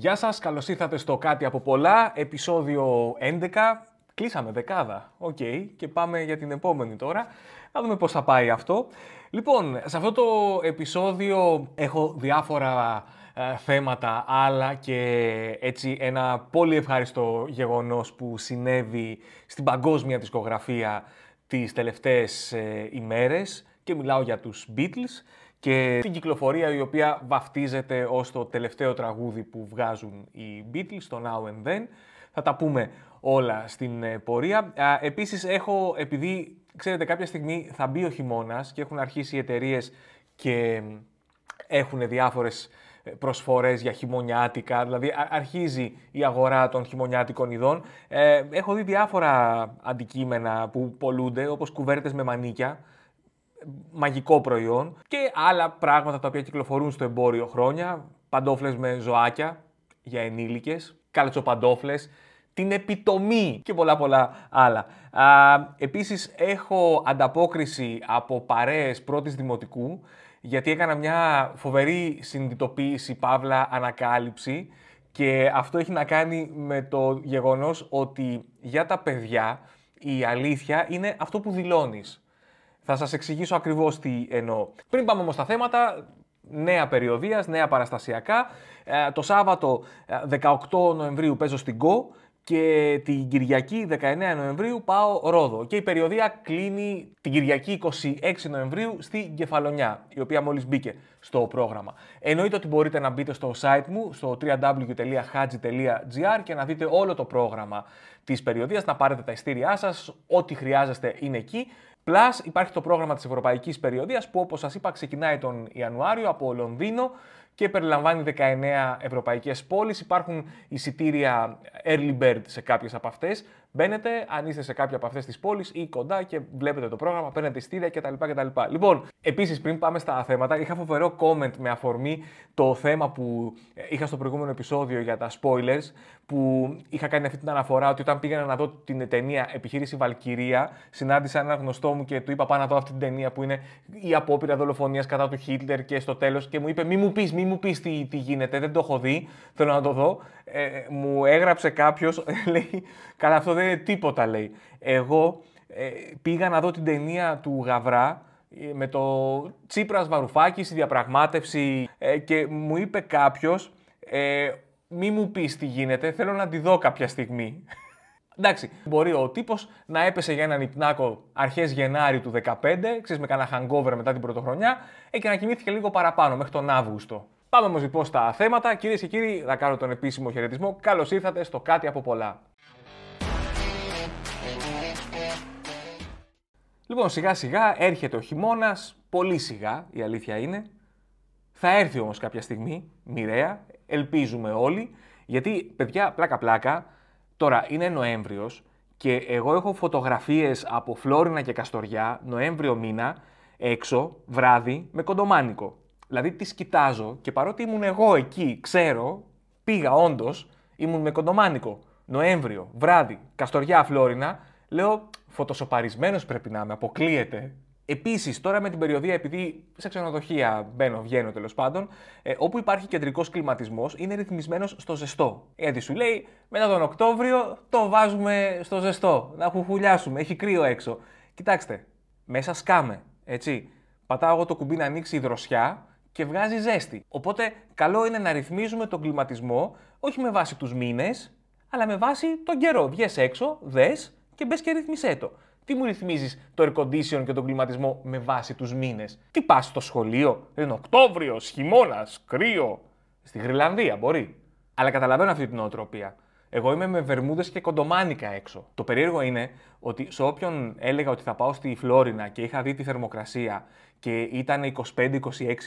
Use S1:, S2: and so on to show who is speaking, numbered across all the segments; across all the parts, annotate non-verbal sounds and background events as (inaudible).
S1: Γεια σας, καλώς ήρθατε στο Κάτι από πολλά, επεισόδιο 11. Κλείσαμε δεκάδα, οκ, και πάμε για την επόμενη τώρα. Να δούμε πώς θα πάει αυτό. Λοιπόν, σε αυτό το επεισόδιο έχω διάφορα ε, θέματα, αλλά και έτσι ένα πολύ ευχάριστο γεγονός που συνέβη στην παγκόσμια δισκογραφία τις τελευταίες ε, ημέρες και μιλάω για τους Beatles και την κυκλοφορία η οποία βαφτίζεται ως το τελευταίο τραγούδι που βγάζουν οι Beatles, το Now and Then. Θα τα πούμε όλα στην ε, πορεία. Επίσης έχω, επειδή ξέρετε κάποια στιγμή θα μπει ο χειμώνας και έχουν αρχίσει οι εταιρείες και έχουν διάφορες ε, προσφορές για χειμωνιάτικα, δηλαδή αρχίζει η αγορά των χειμωνιάτικων ειδών. Ε, έχω δει διάφορα αντικείμενα που πολλούνται, όπως κουβέρτες με μανίκια, μαγικό προϊόν και άλλα πράγματα τα οποία κυκλοφορούν στο εμπόριο χρόνια, παντόφλες με ζωάκια για ενήλικες, καλτσοπαντόφλες, την επιτομή και πολλά πολλά άλλα. Α, επίσης έχω ανταπόκριση από παρέες πρώτης δημοτικού γιατί έκανα μια φοβερή συνειδητοποίηση, παύλα, ανακάλυψη και αυτό έχει να κάνει με το γεγονός ότι για τα παιδιά η αλήθεια είναι αυτό που δηλώνεις. Θα σας εξηγήσω ακριβώς τι εννοώ. Πριν πάμε όμως στα θέματα, νέα περιοδίας, νέα παραστασιακά. Ε, το Σάββατο 18 ε, Νοεμβρίου παίζω στην ΚΟ και την Κυριακή 19 Νοεμβρίου πάω Ρόδο. Και η περιοδία κλείνει την Κυριακή 26 Νοεμβρίου στη Κεφαλονιά, η οποία μόλις μπήκε στο πρόγραμμα. Εννοείται ότι μπορείτε να μπείτε στο site μου, στο www.haji.gr και να δείτε όλο το πρόγραμμα της περιοδίας, να πάρετε τα ειστήριά σας, ό,τι χρειάζεστε είναι εκεί. Plus υπάρχει το πρόγραμμα της Ευρωπαϊκής Περιοδίας που όπως σας είπα ξεκινάει τον Ιανουάριο από Λονδίνο και περιλαμβάνει 19 ευρωπαϊκές πόλεις. Υπάρχουν εισιτήρια early bird σε κάποιες από αυτές. Μπαίνετε, αν είστε σε κάποια από αυτές τις πόλεις ή κοντά και βλέπετε το πρόγραμμα, παίρνετε ειστήρια κτλ. κτλ. Λοιπόν, επίσης πριν πάμε στα θέματα, είχα φοβερό comment με αφορμή το θέμα που είχα στο προηγούμενο επεισόδιο για τα spoilers, που είχα κάνει αυτή την αναφορά ότι όταν πήγαινα να δω την ταινία Επιχείρηση Βαλκυρία, συνάντησα ένα γνωστό μου και του είπα πάω να δω αυτή την ταινία που είναι η απόπειρα δολοφονίας κατά του Χίτλερ και στο τέλος και μου είπε Μη μου πεις, μη μου πεις τι, τι γίνεται, δεν το έχω δει, θέλω να το δω. Ε, μου έγραψε κάποιος, (laughs) λέει, Καλά, αυτό δεν είναι τίποτα, λέει. Εγώ ε, πήγα να δω την ταινία του Γαβρά ε, με το Τσίπρας Βαρουφάκης στη διαπραγμάτευση ε, και μου είπε κάποιος ε, μη μου πεις τι γίνεται, θέλω να τη δω κάποια στιγμή. (laughs) Εντάξει, μπορεί ο τύπος να έπεσε για έναν υπνάκο αρχές Γενάρη του 2015, ξέρεις με κανένα hangover μετά την πρωτοχρονιά, ε, και να κοιμήθηκε λίγο παραπάνω μέχρι τον Αύγουστο. Πάμε όμως λοιπόν στα θέματα. Κυρίες και κύριοι, θα κάνω τον επίσημο χαιρετισμό. Καλώς ήρθατε στο κάτι από πολλά. Λοιπόν, σιγά σιγά έρχεται ο χειμώνας, πολύ σιγά η αλήθεια είναι. Θα έρθει όμως κάποια στιγμή, μοιραία, ελπίζουμε όλοι, γιατί παιδιά, πλάκα-πλάκα, τώρα είναι Νοέμβριος και εγώ έχω φωτογραφίες από Φλόρινα και Καστοριά, Νοέμβριο μήνα, έξω, βράδυ, με κοντομάνικο. Δηλαδή τις κοιτάζω και παρότι ήμουν εγώ εκεί, ξέρω, πήγα όντως, ήμουν με κοντομάνικο. Νοέμβριο, βράδυ, Καστοριά, Φλόρινα, λέω φωτοσοπαρισμένος πρέπει να είμαι, αποκλείεται. Επίσης, τώρα με την περιοδία, επειδή σε ξενοδοχεία μπαίνω, βγαίνω τέλος πάντων, ε, όπου υπάρχει κεντρικός κλιματισμός, είναι ρυθμισμένος στο ζεστό. Έτσι σου λέει, μετά τον Οκτώβριο το βάζουμε στο ζεστό, να χουχουλιάσουμε, έχει κρύο έξω. Κοιτάξτε, μέσα σκάμε, έτσι. Πατάω εγώ το κουμπί να ανοίξει η δροσιά και βγάζει ζέστη. Οπότε, καλό είναι να ρυθμίζουμε τον κλιματισμό, όχι με βάση τους μήνες, αλλά με βάση τον καιρό. Βγες έξω, δες, και μπες και ρυθμισέ το. Τι μου ρυθμίζεις το air condition και τον κλιματισμό με βάση τους μήνες; Τι πας στο σχολείο, είναι Οκτώβριος, χειμώνας, κρύο. Στη Γρυλανδία μπορεί. Αλλά καταλαβαίνω αυτή την νοοτροπία. Εγώ είμαι με βερμούδες και κοντομάνικα έξω. Το περίεργο είναι ότι σε όποιον έλεγα ότι θα πάω στη Φλόρινα και είχα δει τη θερμοκρασία και ήταν 25-26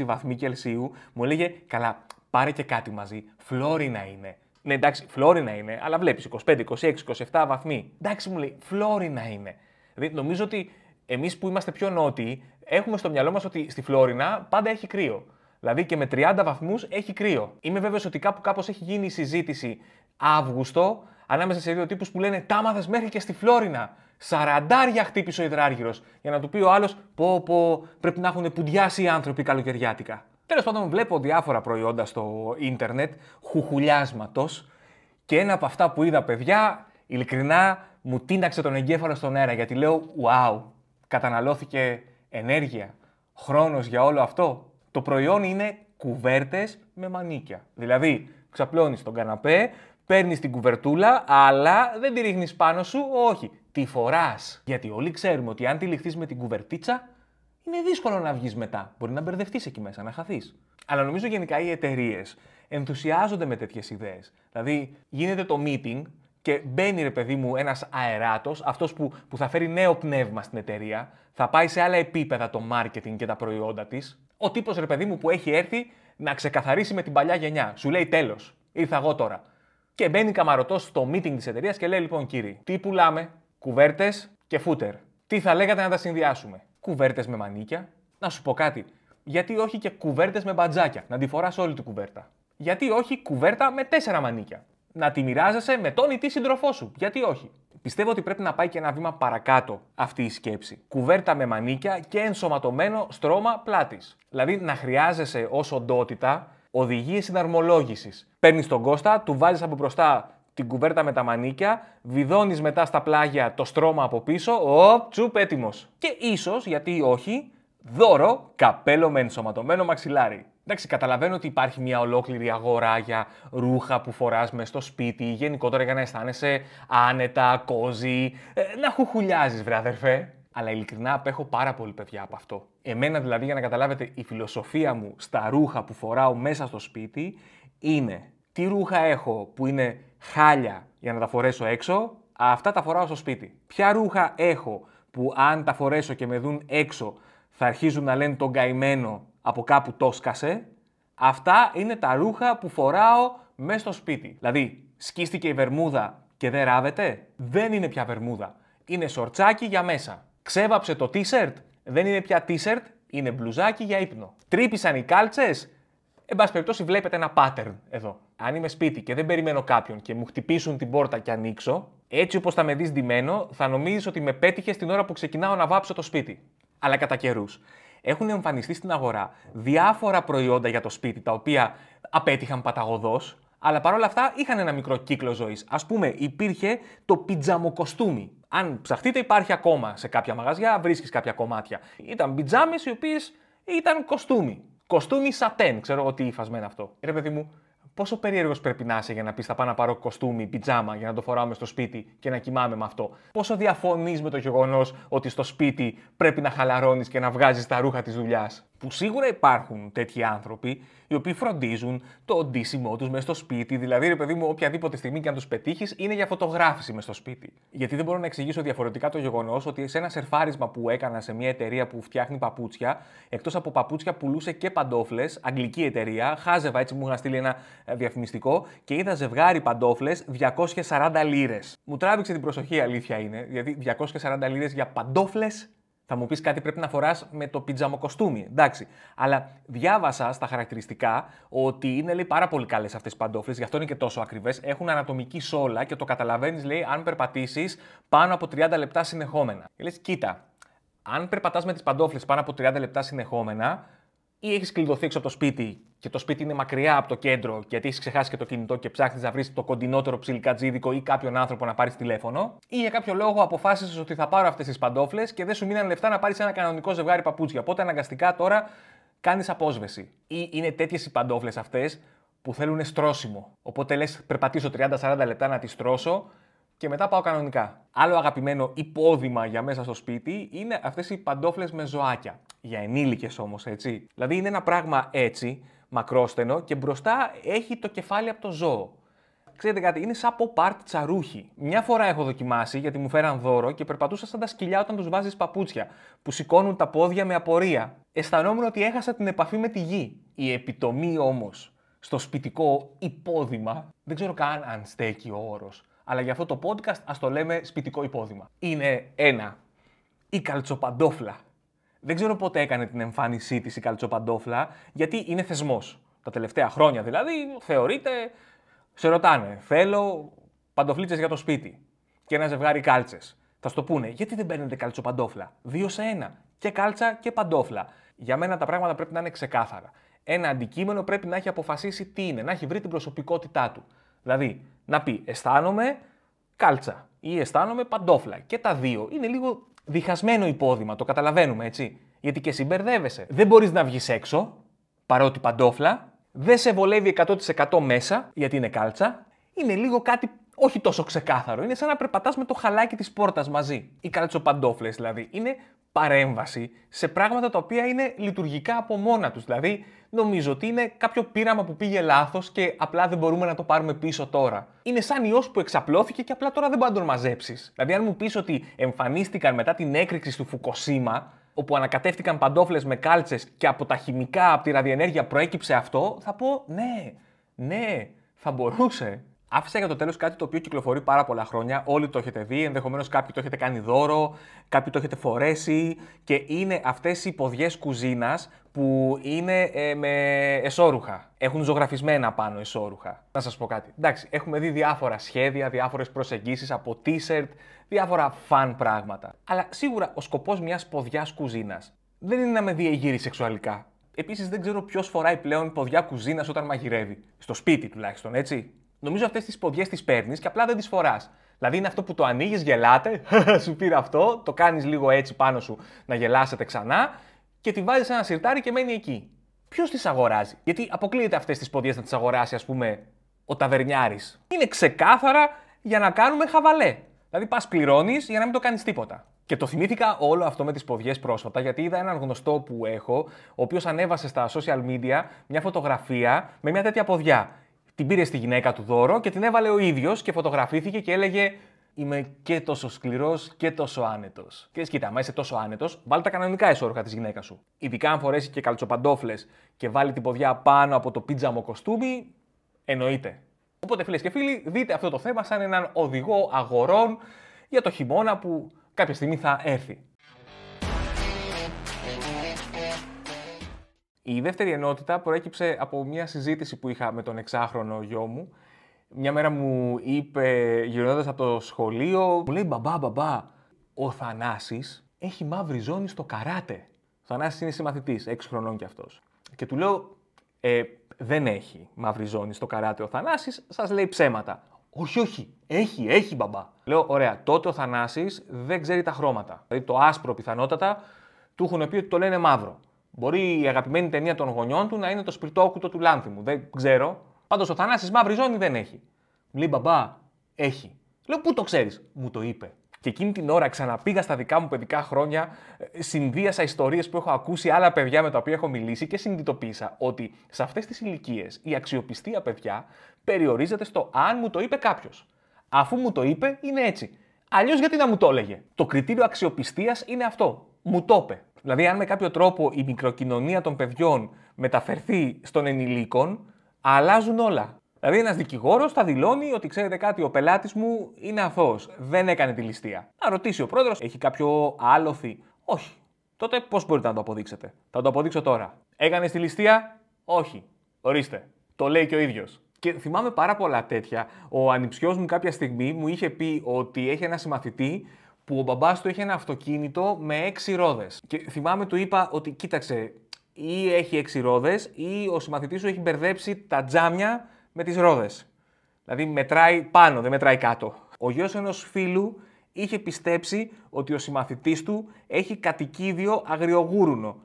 S1: βαθμοί Κελσίου, μου έλεγε Καλά, πάρε και κάτι μαζί. Φλόρινα είναι. Ναι, εντάξει, Φλόρινα είναι, αλλά βλέπεις 25, 26, 27 βαθμοί. Εντάξει, μου λέει, Φλόρινα είναι. Δηλαδή, νομίζω ότι εμείς που είμαστε πιο νότιοι, έχουμε στο μυαλό μας ότι στη Φλόρινα πάντα έχει κρύο. Δηλαδή και με 30 βαθμούς έχει κρύο. Είμαι βέβαιος ότι κάπου κάπως έχει γίνει η συζήτηση Αύγουστο ανάμεσα σε δύο τύπους που λένε Τα μάθε μέχρι και στη Φλόρινα. Σαραντάρια χτύπησε ο υδράργυρος. Για να του πει ο άλλος: Πω, πω, πρέπει να έχουν πουντιάσει οι άνθρωποι καλοκαιριάτικα. Τέλος πάντων, βλέπω διάφορα προϊόντα στο ίντερνετ χουχουλιάσματος και ένα από αυτά που είδα, παιδιά, ειλικρινά μου τίναξε τον εγκέφαλο στον αέρα γιατί λέω Wow, καταναλώθηκε ενέργεια, χρόνος για όλο αυτό. Το προϊόν είναι κουβέρτες με μανίκια. Δηλαδή, ξαπλώνεις τον καναπέ, παίρνεις την κουβερτούλα, αλλά δεν τη ρίχνεις πάνω σου, όχι, τη φοράς. Γιατί όλοι ξέρουμε ότι αν τη ληχθείς με την κουβερτίτσα, είναι δύσκολο να βγεις μετά. Μπορεί να μπερδευτείς εκεί μέσα, να χαθείς. Αλλά νομίζω γενικά οι εταιρείες ενθουσιάζονται με τέτοιες ιδέες. Δηλαδή, γίνεται το meeting και μπαίνει ρε παιδί μου ένας αεράτος, αυτός που, που θα φέρει νέο πνεύμα στην εταιρεία, θα πάει σε άλλα επίπεδα το marketing και τα προϊόντα της. Ο τύπος ρε παιδί μου που έχει έρθει να ξεκαθαρίσει με την παλιά γενιά. Σου λέει τέλος, ήρθα εγώ τώρα. Και μπαίνει καμαρωτός στο meeting της εταιρείας και λέει λοιπόν κύριοι, τι πουλάμε, κουβέρτες και φούτερ. Τι θα λέγατε να τα συνδυάσουμε. Κουβέρτες με μανίκια; Να σου πω κάτι. Γιατί όχι και κουβέρτες με μπατζάκια, να τη φοράς όλη την κουβέρτα. Γιατί όχι κουβέρτα με τέσσερα μανίκια να τη μοιράζεσαι με τον ή τη σύντροφό σου. Γιατί όχι. Πιστεύω ότι πρέπει να πάει και ένα βήμα παρακάτω αυτή η σκέψη. Κουβέρτα με μανίκια και ενσωματωμένο στρώμα πλάτης. Δηλαδή να χρειάζεσαι ως οντότητα οδηγίες συναρμολόγησης. Παίρνεις τον Κώστα, του βάζεις από μπροστά την κουβέρτα με τα μανίκια, βιδώνεις μετά στα πλάγια το στρώμα από πίσω, ο τσουπ έτοιμος. Και ίσως, γιατί όχι, δώρο καπέλο με ενσωματωμένο μαξιλάρι. Εντάξει, καταλαβαίνω ότι υπάρχει μια ολόκληρη αγορά για ρούχα που φοράς μέσα στο σπίτι, γενικότερα για να αισθάνεσαι άνετα, κόζι, ε, να χουχουλιάζεις βρε αδερφέ. Αλλά ειλικρινά απέχω πάρα πολύ παιδιά από αυτό. Εμένα δηλαδή για να καταλάβετε η φιλοσοφία μου στα ρούχα που φοράω μέσα στο σπίτι είναι τι ρούχα έχω που είναι χάλια για να τα φορέσω έξω, αυτά τα φοράω στο σπίτι. Ποια ρούχα έχω που αν τα φορέσω και με δουν έξω θα αρχίζουν να λένε τον καημένο από κάπου το σκάσε. Αυτά είναι τα ρούχα που φοράω μέσα στο σπίτι. Δηλαδή, σκίστηκε η βερμούδα και δεν ράβεται. Δεν είναι πια βερμούδα. Είναι σορτσάκι για μέσα. Ξέβαψε το t-shirt. Δεν είναι πια t-shirt, είναι μπλουζάκι για ύπνο. Τρύπησαν οι κάλτσες. Εν πάση περιπτώσει, βλέπετε ένα pattern εδώ. Αν είμαι σπίτι και δεν περιμένω κάποιον και μου χτυπήσουν την πόρτα και ανοίξω, έτσι όπως θα με δεις ντυμένο, θα νομίζεις ότι με πέτυχες την ώρα που ξεκινάω να βάψω το σπίτι. Αλλά κατά καιρούς έχουν εμφανιστεί στην αγορά διάφορα προϊόντα για το σπίτι τα οποία απέτυχαν παταγωδός, αλλά παρόλα αυτά είχαν ένα μικρό κύκλο ζωής. Α πούμε, υπήρχε το πιτζαμοκοστούμι. Αν ψαχτείτε, υπάρχει ακόμα σε κάποια μαγαζιά, βρίσκεις κάποια κομμάτια. Ήταν πιτζάμε οι οποίες ήταν κοστούμι. Κοστούμι σατέν, ξέρω εγώ τι υφασμένο αυτό. Ρε παιδί μου, πόσο περίεργος πρέπει να είσαι για να πεις θα πάω να πάρω κοστούμι, πιτζάμα για να το φοράω στο σπίτι και να κοιμάμαι με αυτό. Πόσο διαφωνείς με το γεγονός ότι στο σπίτι πρέπει να χαλαρώνεις και να βγάζεις τα ρούχα της δουλειάς; Που σίγουρα υπάρχουν τέτοιοι άνθρωποι οι οποίοι φροντίζουν το ντύσιμό τους μέσα στο σπίτι. Δηλαδή, ρε παιδί μου, οποιαδήποτε στιγμή και αν τους πετύχεις, είναι για φωτογράφηση μέσα στο σπίτι. Γιατί δεν μπορώ να εξηγήσω διαφορετικά το γεγονός ότι σε ένα σερφάρισμα που έκανα σε μια εταιρεία που φτιάχνει παπούτσια, εκτός από παπούτσια πουλούσε και παντόφλες, αγγλική εταιρεία, χάζευα έτσι μου είχαν στείλει ένα ε, διαφημιστικό και είδα ζευγάρι παντόφλες 240 λίρες. Μου τράβηξε την προσοχή, αλήθεια είναι, γιατί 240 λίρες για παντόφλες θα μου πεις κάτι πρέπει να φοράς με το πιτζάμο κοστούμι. Εντάξει. Αλλά διάβασα στα χαρακτηριστικά ότι είναι λέει, πάρα πολύ καλές αυτές οι παντόφλες, γι' αυτό είναι και τόσο ακριβές. Έχουν ανατομική σόλα και το καταλαβαίνεις, λέει, αν περπατήσεις πάνω από 30 λεπτά συνεχόμενα. Και λες, κοίτα, αν περπατάς με τις παντόφλες πάνω από 30 λεπτά συνεχόμενα, ή έχεις κλειδωθεί έξω από το σπίτι και το σπίτι είναι μακριά από το κέντρο γιατί έχεις ξεχάσει και το κινητό και ψάχνεις να βρεις το κοντινότερο ψιλικατζίδικο ή κάποιον άνθρωπο να πάρεις τηλέφωνο, ή για κάποιο λόγο αποφάσισες ότι θα πάρω αυτές τις παντόφλες και δεν σου μείναν λεφτά να πάρεις ένα κανονικό ζευγάρι παπούτσια. Οπότε αναγκαστικά τώρα κάνεις απόσβεση. Ή είναι τέτοιες οι παντόφλες αυτές που θέλουν στρώσιμο. Οπότε λες, περπατήσω 30-40 λεπτά να τις στρώσω και μετά πάω κανονικά. Άλλο αγαπημένο υπόδημα για μέσα στο σπίτι είναι αυτές οι παντόφλες με ζωάκια. Για ενήλικες όμως, έτσι. Δηλαδή είναι ένα πράγμα έτσι, μακρόστενο και μπροστά έχει το κεφάλι από το ζώο. Ξέρετε κάτι, είναι σαν από πάρτ τσαρούχι. Μια φορά έχω δοκιμάσει γιατί μου φέραν δώρο και περπατούσα σαν τα σκυλιά όταν τους βάζεις παπούτσια, που σηκώνουν τα πόδια με απορία. Αισθανόμουν ότι έχασα την επαφή με τη γη. Η επιτομή όμως στο σπιτικό υπόδημα, δεν ξέρω καν αν στέκει ο όρος, αλλά για αυτό το podcast ας το λέμε σπιτικό υπόδημα. Είναι ένα, η καλτσοπαντόφλα. Δεν ξέρω πότε έκανε την εμφάνισή της η καλτσοπαντόφλα, γιατί είναι θεσμός. Τα τελευταία χρόνια δηλαδή θεωρείται, σε ρωτάνε, θέλω παντοφλίτσες για το σπίτι και ένα ζευγάρι κάλτσες. Θα σου το πούνε, γιατί δεν παίρνετε καλτσοπαντόφλα; Δύο σε ένα. Και κάλτσα και παντόφλα. Για μένα τα πράγματα πρέπει να είναι ξεκάθαρα. ένα αντικείμενο πρέπει να έχει αποφασίσει τι είναι, να έχει βρει την προσωπικότητά του. Δηλαδή, να πει αισθάνομαι κάλτσα ή αισθάνομαι παντόφλα. Και τα δύο είναι λίγο διχασμένο υπόδημα, το καταλαβαίνουμε έτσι. Γιατί και εσύ μπερδεύεσαι. Δεν μπορείς να βγεις έξω, παρότι παντόφλα. Δεν σε βολεύει 100% μέσα, γιατί είναι κάλτσα. Είναι λίγο κάτι όχι τόσο ξεκάθαρο. Είναι σαν να περπατάς με το χαλάκι της πόρτας μαζί. Οι καλτσοπαντόφλε δηλαδή. Είναι παρέμβαση σε πράγματα τα οποία είναι λειτουργικά από μόνα τους. Δηλαδή, νομίζω ότι είναι κάποιο πείραμα που πήγε λάθος και απλά δεν μπορούμε να το πάρουμε πίσω τώρα. Είναι σαν ιός που εξαπλώθηκε και απλά τώρα δεν μπορεί να τον μαζέψεις. Δηλαδή, αν μου πεις ότι εμφανίστηκαν μετά την έκρηξη του Φουκοσίμα, όπου ανακατεύτηκαν παντόφλες με κάλτσες και από τα χημικά, από τη ραδιενέργεια προέκυψε αυτό, θα πω ναι, ναι, θα μπορούσε. Άφησα για το τέλος κάτι το οποίο κυκλοφορεί πάρα πολλά χρόνια. Όλοι το έχετε δει, ενδεχομένως κάποιοι το έχετε κάνει δώρο, κάποιοι το έχετε φορέσει και είναι αυτές οι ποδιές κουζίνας που είναι ε, με εσώρουχα. Έχουν ζωγραφισμένα πάνω εσώρουχα. Να σας πω κάτι. Εντάξει, έχουμε δει διάφορα σχέδια, διάφορες προσεγγίσεις από t-shirt, διάφορα fun πράγματα. Αλλά σίγουρα ο σκοπός μιας ποδιάς κουζίνας δεν είναι να με διεγείρει σεξουαλικά. Επίσης, δεν ξέρω ποιος φοράει πλέον ποδιά κουζίνας όταν μαγειρεύει. Στο σπίτι τουλάχιστον, έτσι. Νομίζω αυτές τις ποδιέ τις παίρνεις και απλά δεν τις φοράς. Δηλαδή είναι αυτό που το ανοίγεις, γελάτε, (laughs) σου πήρε αυτό, το κάνεις λίγο έτσι πάνω σου να γελάσετε ξανά και τη βάζεις σε ένα σιρτάρι και μένει εκεί. Ποιος τις αγοράζει, Γιατί αποκλείεται αυτές τις ποδιέ να τις αγοράσει, ας πούμε, ο ταβερνιάρης. Είναι ξεκάθαρα για να κάνουμε χαβαλέ. Δηλαδή πας πληρώνεις για να μην το κάνεις τίποτα. Και το θυμήθηκα όλο αυτό με τις ποδιέ πρόσφατα, γιατί είδα έναν γνωστό που έχω, ο οποίος ανέβασε στα social media μια φωτογραφία με μια τέτοια ποδιά την πήρε στη γυναίκα του δώρο και την έβαλε ο ίδιος και φωτογραφήθηκε και έλεγε Είμαι και τόσο σκληρός και τόσο άνετος. Και λες, κοίτα, άμα είσαι τόσο άνετος, βάλει τα κανονικά εσόρουχα της γυναίκας σου. Ειδικά αν φορέσει και καλτσοπαντόφλες και βάλει την ποδιά πάνω από το πίτζαμο κοστούμι, εννοείται. Οπότε, φίλες και φίλοι, δείτε αυτό το θέμα σαν έναν οδηγό αγορών για το χειμώνα που κάποια στιγμή θα έρθει. Η δεύτερη ενότητα προέκυψε από μια συζήτηση που είχα με τον εξάχρονο γιο μου. Μια μέρα μου είπε, γυρνώντας από το σχολείο, μου λέει «Μπαμπά, μπαμπά, ο Θανάσης έχει μαύρη ζώνη στο καράτε». Ο Θανάσης είναι συμμαθητής, 6 χρονών κι αυτός. Και του λέω ε, «Δεν έχει μαύρη ζώνη στο καράτε ο Θανάσης, σας λέει ψέματα». Όχι, όχι. Έχει, έχει μπαμπά. Λέω, ωραία, τότε ο Θανάσης δεν ξέρει τα χρώματα. Δηλαδή το άσπρο πιθανότατα του έχουν πει ότι το λένε μαύρο. Μπορεί η αγαπημένη ταινία των γονιών του να είναι το σπιρτόκουτο του Λάνθιμου. Δεν ξέρω. Πάντως ο Θανάσης μαύρη ζώνη δεν έχει. Μου λέει μπαμπά, έχει. Λέω πού το ξέρεις; Μου το είπε. Και εκείνη την ώρα ξαναπήγα στα δικά μου παιδικά χρόνια, ε, συνδύασα ιστορίες που έχω ακούσει άλλα παιδιά με τα οποία έχω μιλήσει και συνειδητοποίησα ότι σε αυτές τις ηλικίες η αξιοπιστία παιδιά περιορίζεται στο αν μου το είπε κάποιος. Αφού μου το είπε, είναι έτσι. Αλλιώς γιατί να μου το έλεγε; Το κριτήριο αξιοπιστίας είναι αυτό. Μου το είπε. Δηλαδή, αν με κάποιο τρόπο η μικροκοινωνία των παιδιών μεταφερθεί στον ενηλίκων, αλλάζουν όλα. Δηλαδή, ένας δικηγόρος θα δηλώνει ότι ξέρετε κάτι, ο πελάτης μου είναι αθώος. Δεν έκανε τη ληστεία. Να ρωτήσει ο πρόεδρος, έχει κάποιο άλοθη; Όχι. Τότε πώς μπορείτε να το αποδείξετε; Θα το αποδείξω τώρα. Έκανες τη ληστεία; Όχι. Ορίστε. Το λέει και ο ίδιος. Και θυμάμαι πάρα πολλά τέτοια. Ο ανιψιός μου κάποια στιγμή μου είχε πει ότι έχει ένα συμμαθητή που ο μπαμπάς του είχε ένα αυτοκίνητο με έξι ρόδες. Και θυμάμαι του είπα ότι κοίταξε, ή έχει έξι ρόδες ή ο συμμαθητής σου έχει μπερδέψει τα τζάμια με τις ρόδες. Δηλαδή μετράει πάνω, δεν μετράει κάτω. Ο γιος ενός φίλου είχε πιστέψει ότι ο συμμαθητής του έχει κατοικίδιο αγριογούρουνο.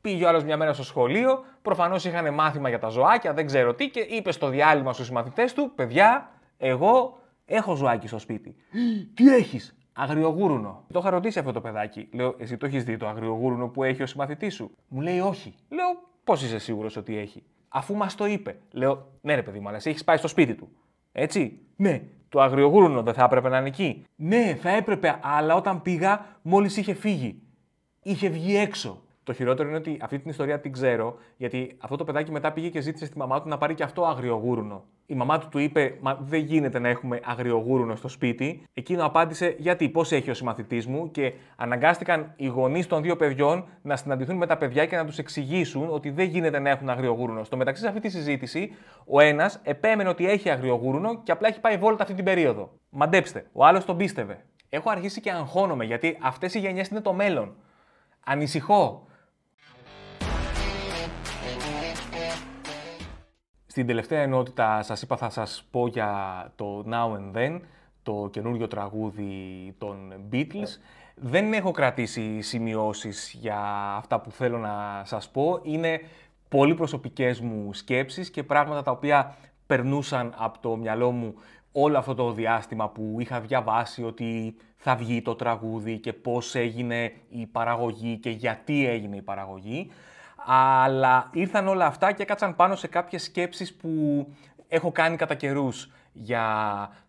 S1: Πήγε ο άλλος μια μέρα στο σχολείο, προφανώς είχαν μάθημα για τα ζωάκια, δεν ξέρω τι, και είπε στο διάλειμμα στους συμμαθητές του: Παιδιά, εγώ έχω ζωάκι στο σπίτι. (gasps) Τι έχεις, Αγριογούρουνο. Το είχα ρωτήσει αυτό το παιδάκι. Λέω, Εσύ το έχεις δει το αγριογούρουνο που έχει ο συμμαθητής σου; Μου λέει, Όχι. Λέω, Πώς είσαι σίγουρος ότι έχει; Αφού μας το είπε. Λέω, Ναι, ρε παιδί μου, αλλά εσύ έχεις πάει στο σπίτι του. Έτσι. Ναι, το αγριογούρουνο δεν θα έπρεπε να είναι εκεί. Ναι, θα έπρεπε, αλλά όταν πήγα, μόλις είχε φύγει. Είχε βγει έξω. Το χειρότερο είναι ότι αυτή την ιστορία την ξέρω, γιατί αυτό το παιδάκι μετά πήγε και ζήτησε στη μαμά του να πάρει και αυτό αγριογούρουνο. Η μαμά του του είπε: Μα δεν γίνεται να έχουμε αγριογούρουνο στο σπίτι. Εκείνο απάντησε: Γιατί, πώς έχει ο συμμαθητής μου, και αναγκάστηκαν οι γονείς των δύο παιδιών να συναντηθούν με τα παιδιά και να τους εξηγήσουν ότι δεν γίνεται να έχουν αγριογούρουνο. Στο μεταξύ, σε αυτή τη συζήτηση, ο ένας επέμενε ότι έχει αγριογούρουνο και απλά έχει πάει βόλτα αυτή την περίοδο. Μαντέψτε, ο άλλος τον πίστευε. Έχω αρχίσει και αγχώνομαι γιατί αυτές οι γενιές είναι το μέλλον. Ανησυχώ. Στην τελευταία ενότητα σας είπα θα σας πω για το Now and Then, το καινούριο τραγούδι των Beatles. Δεν έχω κρατήσει σημειώσεις για αυτά που θέλω να σας πω. Είναι πολύ προσωπικές μου σκέψεις και πράγματα τα οποία περνούσαν από το μυαλό μου όλο αυτό το διάστημα που είχα διαβάσει ότι θα βγει το τραγούδι και πώς έγινε η παραγωγή και γιατί έγινε η παραγωγή. Αλλά ήρθαν όλα αυτά και έκατσαν πάνω σε κάποιες σκέψεις που έχω κάνει κατά καιρούς για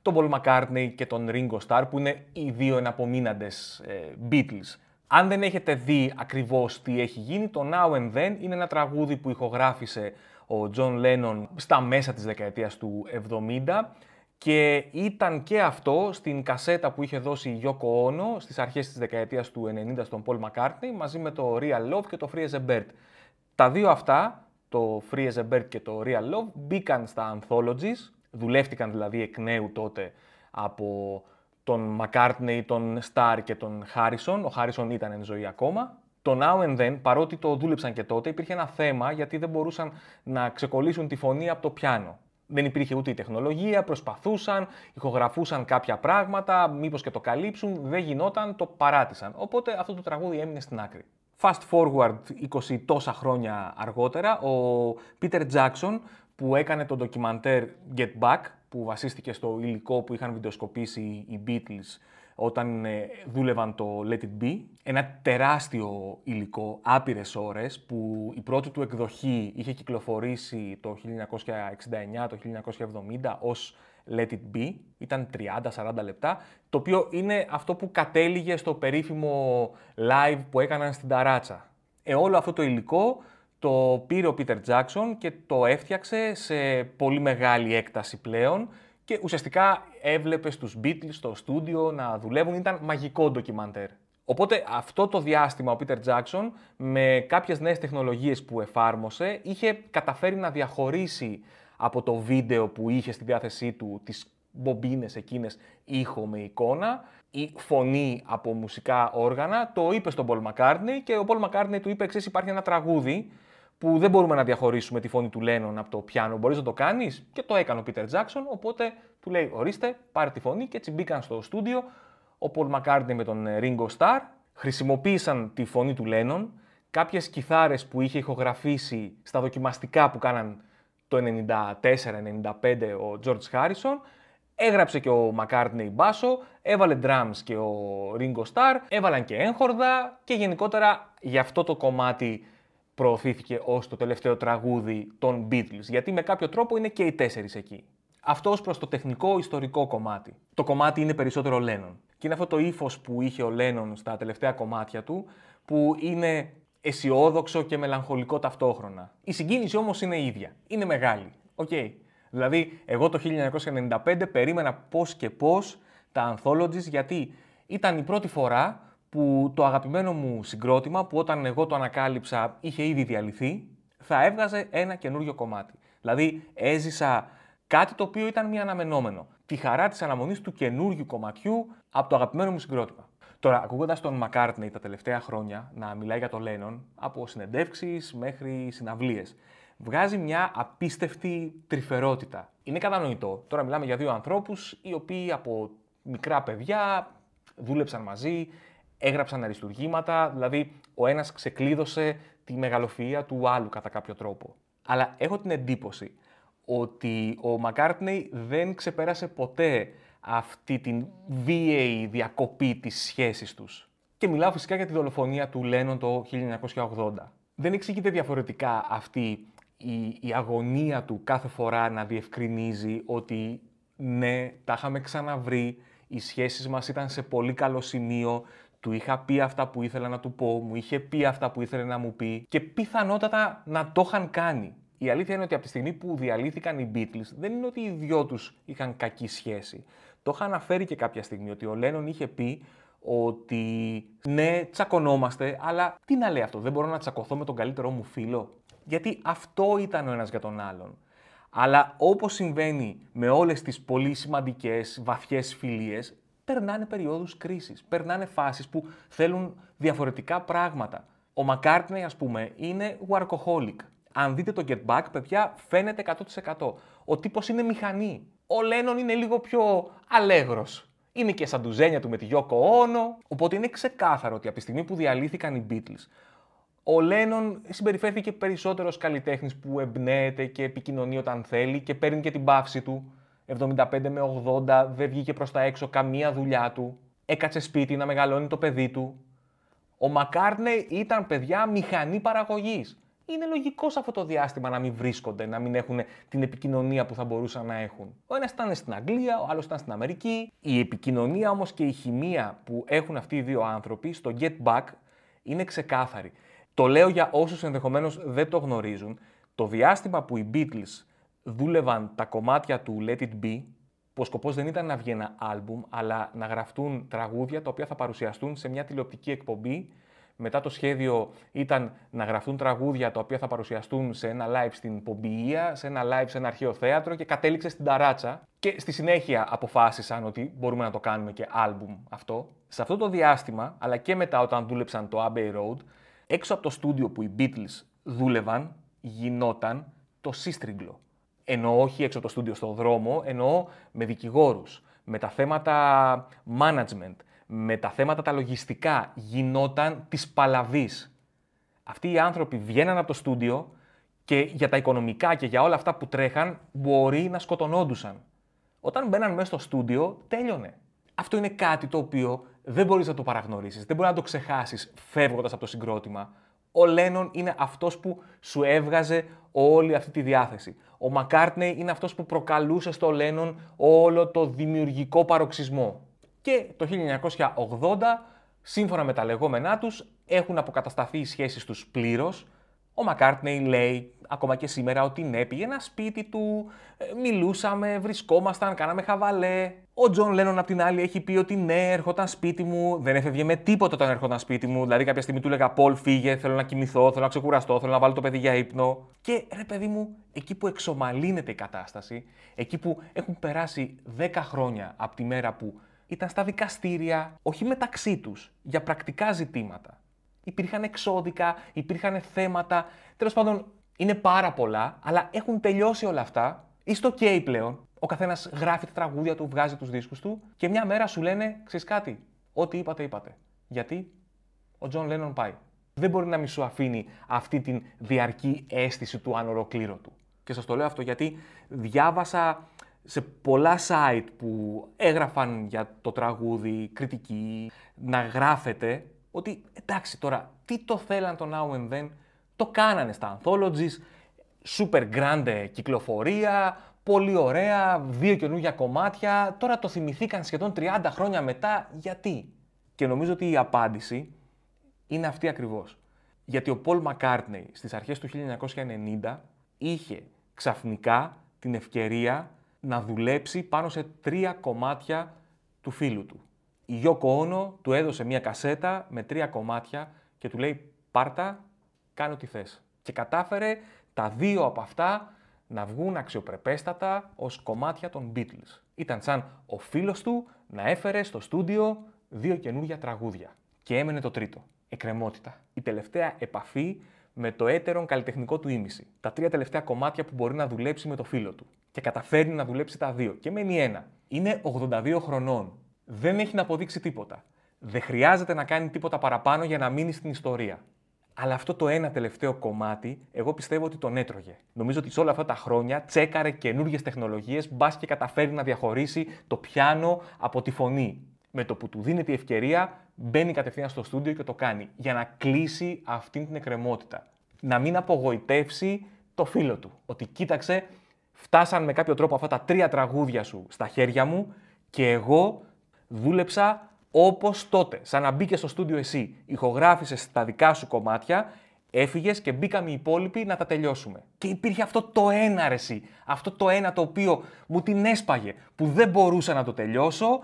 S1: τον Paul McCartney και τον Ringo Starr που είναι οι δύο εναπομείναντες ε, Beatles. Αν δεν έχετε δει ακριβώς τι έχει γίνει, το Now and Then είναι ένα τραγούδι που ηχογράφησε ο John Lennon στα μέσα της δεκαετίας του 70 και ήταν και αυτό στην κασέτα που είχε δώσει η Yoko Ono στις αρχές της δεκαετίας του 90 στον Paul McCartney μαζί με το Real Love και το Free as a Bird. Τα δύο αυτά, το Free as a Bird και το Real Love, μπήκαν στα Anthologies, δουλεύτηκαν δηλαδή εκ νέου τότε από τον McCartney, τον Starr και τον Harrison. Ο Harrison ήταν εν ζωή ακόμα. Το Now and Then, παρότι το δούλεψαν και τότε, υπήρχε ένα θέμα γιατί δεν μπορούσαν να ξεκολλήσουν τη φωνή από το πιάνο. Δεν υπήρχε ούτε η τεχνολογία, προσπαθούσαν, ηχογραφούσαν κάποια πράγματα, μήπως και το καλύψουν, δεν γινόταν, το παράτησαν. Οπότε αυτό το τραγούδι έμεινε στην άκρη. Fast forward 20 τόσα χρόνια αργότερα, ο Peter Jackson που έκανε το ντοκιμαντέρ Get Back, που βασίστηκε στο υλικό που είχαν βιντεοσκοπήσει οι Beatles όταν ε, δούλευαν το Let It Be. Ένα τεράστιο υλικό, άπειρες ώρες, που η πρώτη του εκδοχή είχε κυκλοφορήσει το 1969, το 1970 ως Let It Be. Ήταν 30-40 λεπτά, το οποίο είναι αυτό που κατέληγε στο περίφημο live που έκαναν στην Ταράτσα. Ε, όλο αυτό το υλικό το πήρε ο Peter Jackson και το έφτιαξε σε πολύ μεγάλη έκταση πλέον και ουσιαστικά έβλεπες στους Beatles στο στούντιο να δουλεύουν, ήταν μαγικό ντοκιμαντέρ. Οπότε αυτό το διάστημα ο Peter Jackson με κάποιες νέες τεχνολογίες που εφάρμοσε είχε καταφέρει να διαχωρίσει από το βίντεο που είχε στη διάθεσή του τις μπομπίνες εκείνες ήχο με εικόνα ή φωνή από μουσικά όργανα, το είπε στον Paul McCartney και ο Paul McCartney του είπε εξής υπάρχει ένα τραγούδι που δεν μπορούμε να διαχωρίσουμε τη φωνή του Lennon από το πιάνο. Μπορείς να το κάνεις; Και το έκανε ο Peter Jackson. Οπότε του λέει: Ορίστε, πάρε τη φωνή και έτσι μπήκαν στο στούντιο ο Paul McCartney με τον ε, Ringo Starr. Χρησιμοποίησαν τη φωνή του Lennon, κάποιες κιθάρες που είχε ηχογραφήσει στα δοκιμαστικά που κάναν το 94-95 ο George Harrison. Έγραψε και ο McCartney μπάσο, έβαλε drums και ο Ringo Starr, έβαλαν και έγχορδα και γενικότερα για αυτό το κομμάτι προωθήθηκε ως το τελευταίο τραγούδι των Beatles, γιατί με κάποιο τρόπο είναι και οι τέσσερις εκεί. Αυτό ως προς το τεχνικό ιστορικό κομμάτι. Το κομμάτι είναι περισσότερο Lennon. Και είναι αυτό το ύφος που είχε ο Lennon στα τελευταία κομμάτια του, που είναι αισιόδοξο και μελαγχολικό ταυτόχρονα. Η συγκίνηση όμως είναι η ίδια. Είναι μεγάλη. OK. Okay. Δηλαδή, εγώ το 1995 περίμενα πώς και πώς τα anthologies, γιατί ήταν η πρώτη φορά που το αγαπημένο μου συγκρότημα, που όταν εγώ το ανακάλυψα είχε ήδη διαλυθεί, θα έβγαζε ένα καινούριο κομμάτι. Δηλαδή έζησα κάτι το οποίο ήταν μη αναμενόμενο. Τη χαρά της αναμονής του καινούριου κομματιού από το αγαπημένο μου συγκρότημα. Τώρα, ακούγοντας τον McCartney τα τελευταία χρόνια να μιλάει για το Lennon, από συνεντεύξεις μέχρι συναυλίες, βγάζει μια απίστευτη τρυφερότητα. Είναι κατανοητό. Τώρα μιλάμε για δύο ανθρώπους οι οποίοι από μικρά παιδιά δούλεψαν μαζί, έγραψαν αριστουργήματα, δηλαδή ο ένας ξεκλείδωσε τη μεγαλοφυΐα του άλλου κατά κάποιο τρόπο. Αλλά έχω την εντύπωση ότι ο Μακάρτνεϊ δεν ξεπέρασε ποτέ αυτή την βίαιη διακοπή της σχέσης τους. Και μιλάω φυσικά για τη δολοφονία του Λένον το 1980. Δεν εξηγείται διαφορετικά αυτή η, η αγωνία του κάθε φορά να διευκρινίζει ότι ναι, τα είχαμε ξαναβρει, οι σχέσεις μας ήταν σε πολύ καλό σημείο, του είχα πει αυτά που ήθελα να του πω, μου είχε πει αυτά που ήθελε να μου πει και πιθανότατα να το είχαν κάνει. Η αλήθεια είναι ότι από τη στιγμή που διαλύθηκαν οι Beatles, δεν είναι ότι οι δυο τους είχαν κακή σχέση. Το είχα αναφέρει και κάποια στιγμή ότι ο Λένον είχε πει ότι ναι, τσακωνόμαστε, αλλά τι να λέει αυτό, δεν μπορώ να τσακωθώ με τον καλύτερό μου φίλο. Γιατί αυτό ήταν ο ένας για τον άλλον. Αλλά όπως συμβαίνει με όλες τις πολύ σημαντικές, βαθιές φιλίες, περνάνε περιόδους κρίσης, περνάνε φάσεις που θέλουν διαφορετικά πράγματα. Ο Μακάρτνεϊ, ας πούμε, είναι workaholic. Αν δείτε το Get Back, παιδιά, φαίνεται 100%. Ο τύπος είναι μηχανή. Ο Λένον είναι λίγο πιο αλέγρος. Είναι και σαν τουζένια του με τη Γιώκο Όνο. Οπότε είναι ξεκάθαρο ότι από τη στιγμή που διαλύθηκαν οι Beatles, ο Λένον συμπεριφέρθηκε περισσότερο ως καλλιτέχνης που εμπνέεται και επικοινωνεί όταν θέλει και παίρνει και την παύση του. 75 με 80, δεν βγήκε προς τα έξω καμία δουλειά του. Έκατσε σπίτι να μεγαλώνει το παιδί του. Ο Μακάρνε ήταν παιδιά μηχανή παραγωγής. Είναι λογικό σε αυτό το διάστημα να μην βρίσκονται, να μην έχουν την επικοινωνία που θα μπορούσαν να έχουν. Ο ένας ήταν στην Αγγλία, ο άλλος ήταν στην Αμερική. Η επικοινωνία όμως και η χημεία που έχουν αυτοί οι δύο άνθρωποι στο Get Back είναι ξεκάθαρη. Το λέω για όσους ενδεχομένως δεν το γνωρίζουν. Το διάστημα που οι Beatles δούλευαν τα κομμάτια του Let It Be, που ο σκοπός δεν ήταν να βγει ένα άλμπουμ, αλλά να γραφτούν τραγούδια τα οποία θα παρουσιαστούν σε μια τηλεοπτική εκπομπή. Μετά το σχέδιο ήταν να γραφτούν τραγούδια τα οποία θα παρουσιαστούν σε ένα live στην Πομπιεία, σε ένα live σε ένα αρχαίο θέατρο και κατέληξε στην Ταράτσα. Και στη συνέχεια αποφάσισαν ότι μπορούμε να το κάνουμε και άλμπουμ αυτό. Σε αυτό το διάστημα, αλλά και μετά όταν δούλεψαν το Abbey Road, έξω από το στούντιο που οι Beatles δούλευαν, γινόταν το σύστριγγλο. Εννοώ όχι έξω από το στούντιο στον δρόμο, εννοώ με δικηγόρους, με τα θέματα management, με τα θέματα τα λογιστικά, γινόταν της παλαβής. Αυτοί οι άνθρωποι βγαίναν από το στούντιο και για τα οικονομικά και για όλα αυτά που τρέχαν μπορεί να σκοτωνόντουσαν. Όταν μπαίναν μέσα στο στούντιο, τέλειωνε. Αυτό είναι κάτι το οποίο δεν μπορείς να το παραγνωρίσεις, δεν μπορεί να το ξεχάσεις φεύγοντας από το συγκρότημα. Ο Λένον είναι αυτός που σου έβγαζε όλη αυτή τη διάθεση. Ο Μακάρτνεϊ είναι αυτός που προκαλούσε στο Λένον όλο το δημιουργικό παροξισμό. Και το 1980, σύμφωνα με τα λεγόμενά τους, έχουν αποκατασταθεί οι σχέσεις τους πλήρως. Ο Μακάρτνεϊ λέει ακόμα και σήμερα ότι ναι, πήγαινα σπίτι του, ε, μιλούσαμε, βρισκόμασταν, κάναμε χαβαλέ. Ο Τζον Λένον απ' την άλλη έχει πει ότι ναι, έρχονταν σπίτι μου, δεν έφευγε με τίποτα όταν έρχονταν σπίτι μου. Δηλαδή κάποια στιγμή του έλεγα Πολ, φύγε, θέλω να κοιμηθώ, θέλω να ξεκουραστώ, θέλω να βάλω το παιδί για ύπνο. Και ρε παιδί μου, εκεί που εξομαλύνεται η κατάσταση, εκεί που έχουν περάσει 10 χρόνια από τη μέρα που ήταν στα δικαστήρια, όχι μεταξύ τους, για πρακτικά ζητήματα. Υπήρχαν εξώδικα, υπήρχαν θέματα. Τέλος πάντων, είναι πάρα πολλά, αλλά έχουν τελειώσει όλα αυτά. Είστε OK πλέον. Ο καθένας γράφει τα τραγούδια του, βγάζει τους δίσκους του και μια μέρα σου λένε: Ξέρεις κάτι, ό,τι είπατε, είπατε. Γιατί; Ο Τζον Λένον πάει. Δεν μπορεί να μη σου αφήνει αυτή την διαρκή αίσθηση του ανολοκλήρωτου. Και σας το λέω αυτό γιατί διάβασα σε πολλά site που έγραφαν για το τραγούδι, κριτική, να γράφεται ότι εντάξει τώρα, τι το θέλαν το Now and Then, το κάνανε στα Anthologies, super grande κυκλοφορία, πολύ ωραία, δύο καινούργια κομμάτια, τώρα το θυμηθήκαν σχεδόν 30 χρόνια μετά, γιατί; Και νομίζω ότι η απάντηση είναι αυτή ακριβώς. Γιατί ο Paul McCartney στις αρχές του 1990 είχε ξαφνικά την ευκαιρία να δουλέψει πάνω σε τρία κομμάτια του φίλου του. Η Yoko Ono του έδωσε μια κασέτα με τρία κομμάτια και του λέει «Πάρτα, κάνε ό,τι θες». Και κατάφερε τα δύο από αυτά να βγουν αξιοπρεπέστατα ως κομμάτια των Beatles. Ήταν σαν ο φίλος του να έφερε στο στούντιο δύο καινούργια τραγούδια. Και έμενε το τρίτο, εκκρεμότητα. Η τελευταία επαφή με το έτερον καλλιτεχνικό του ήμιση. Τα τρία τελευταία κομμάτια που μπορεί να δουλέψει με το φίλο του. Και καταφέρνει να δουλέψει τα δύο. Και μένει ένα. Είναι 82 χρονών. Δεν έχει να αποδείξει τίποτα. Δεν χρειάζεται να κάνει τίποτα παραπάνω για να μείνει στην ιστορία. Αλλά αυτό το ένα τελευταίο κομμάτι, εγώ πιστεύω ότι τον έτρωγε. Νομίζω ότι σε όλα αυτά τα χρόνια τσέκαρε καινούργιες τεχνολογίες, μπας και καταφέρει να διαχωρίσει το πιάνο από τη φωνή. Με το που του δίνεται η ευκαιρία, μπαίνει κατευθείαν στο στούντιο και το κάνει. Για να κλείσει αυτή την εκκρεμότητα. Να μην απογοητεύσει το φίλο του. Ότι κοίταξε, φτάσαν με κάποιο τρόπο αυτά τα τρία τραγούδια σου στα χέρια μου και εγώ δούλεψα όπως τότε. Σαν να μπήκε στο στούντιο εσύ, ηχογράφησες τα δικά σου κομμάτια, έφυγες και μπήκαμε οι υπόλοιποι να τα τελειώσουμε. Και υπήρχε αυτό το ένα ρεσί. Αυτό το ένα το οποίο μου την έσπαγε, που δεν μπορούσα να το τελειώσω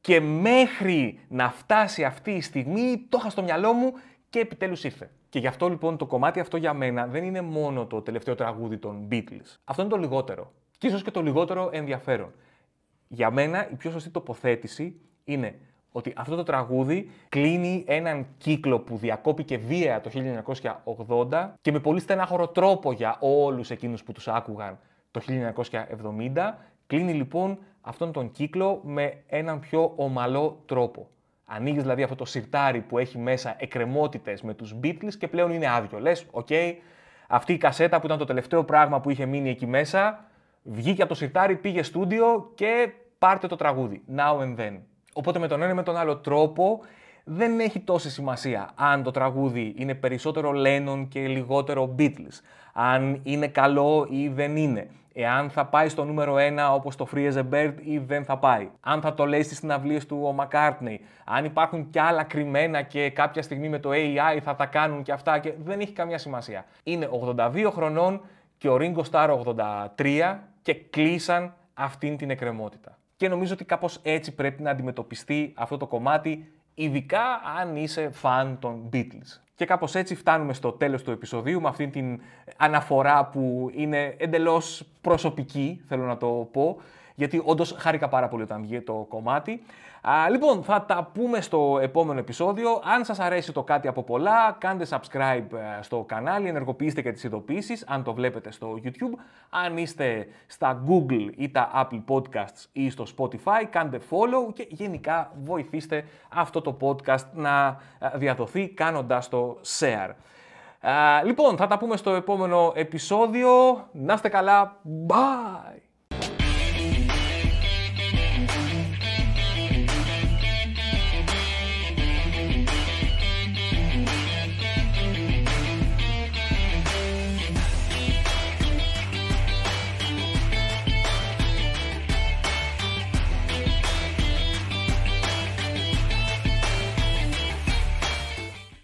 S1: και μέχρι να φτάσει αυτή η στιγμή το είχα στο μυαλό μου και επιτέλους ήρθε. Και γι' αυτό λοιπόν το κομμάτι αυτό για μένα δεν είναι μόνο το τελευταίο τραγούδι των Beatles. Αυτό είναι το λιγότερο. Και ίσως και το λιγότερο ενδιαφέρον. Για μένα η πιο σωστή τοποθέτηση είναι ότι αυτό το τραγούδι κλείνει έναν κύκλο που διακόπηκε βία το 1980 και με πολύ στενάχωρο τρόπο για όλους εκείνους που τους άκουγαν το 1970. Κλείνει λοιπόν αυτόν τον κύκλο με έναν πιο ομαλό τρόπο. Ανοίγεις δηλαδή αυτό το σιρτάρι που έχει μέσα εκκρεμότητες με τους Beatles και πλέον είναι άδειο. Λες, οκ, αυτή η κασέτα που ήταν το τελευταίο πράγμα που είχε μείνει εκεί μέσα, βγήκε από το σιρτάρι, πήγε στούντιο και πάρτε το τραγούδι. Now and then. Οπότε με τον ένα ή με τον άλλο τρόπο δεν έχει τόση σημασία αν το τραγούδι είναι περισσότερο Lennon και λιγότερο Beatles. Αν είναι καλό ή δεν είναι. Εάν θα πάει στο νούμερο 1 όπως το Free as a Bird ή δεν θα πάει. Αν θα το λέει στις συναυλίες του ο McCartney. Αν υπάρχουν κι άλλα κρυμμένα και κάποια στιγμή με το AI θα τα κάνουν και αυτά και δεν έχει καμία σημασία. Είναι 82 χρονών και ο Ringo Starr 83 και κλείσαν αυτήν την εκκρεμότητα. Και νομίζω ότι κάπως έτσι πρέπει να αντιμετωπιστεί αυτό το κομμάτι, ειδικά αν είσαι φαν των Beatles. Και κάπως έτσι φτάνουμε στο τέλος του επεισοδίου με αυτήν την αναφορά που είναι εντελώς προσωπική, θέλω να το πω, γιατί όντως χάρηκα πάρα πολύ όταν βγήκε το κομμάτι. Α, λοιπόν, θα τα πούμε στο επόμενο επεισόδιο. Αν σας αρέσει το κάτι από πολλά, κάντε subscribe ε, στο κανάλι, ενεργοποιήστε και τις ειδοποιήσεις, αν το βλέπετε στο YouTube. Αν είστε στα Google ή τα Apple Podcasts ή στο Spotify, κάντε follow και γενικά βοηθήστε αυτό το podcast να ε, διαδοθεί κάνοντας το share. λοιπόν, θα τα πούμε στο επόμενο επεισόδιο. Να είστε καλά. Bye!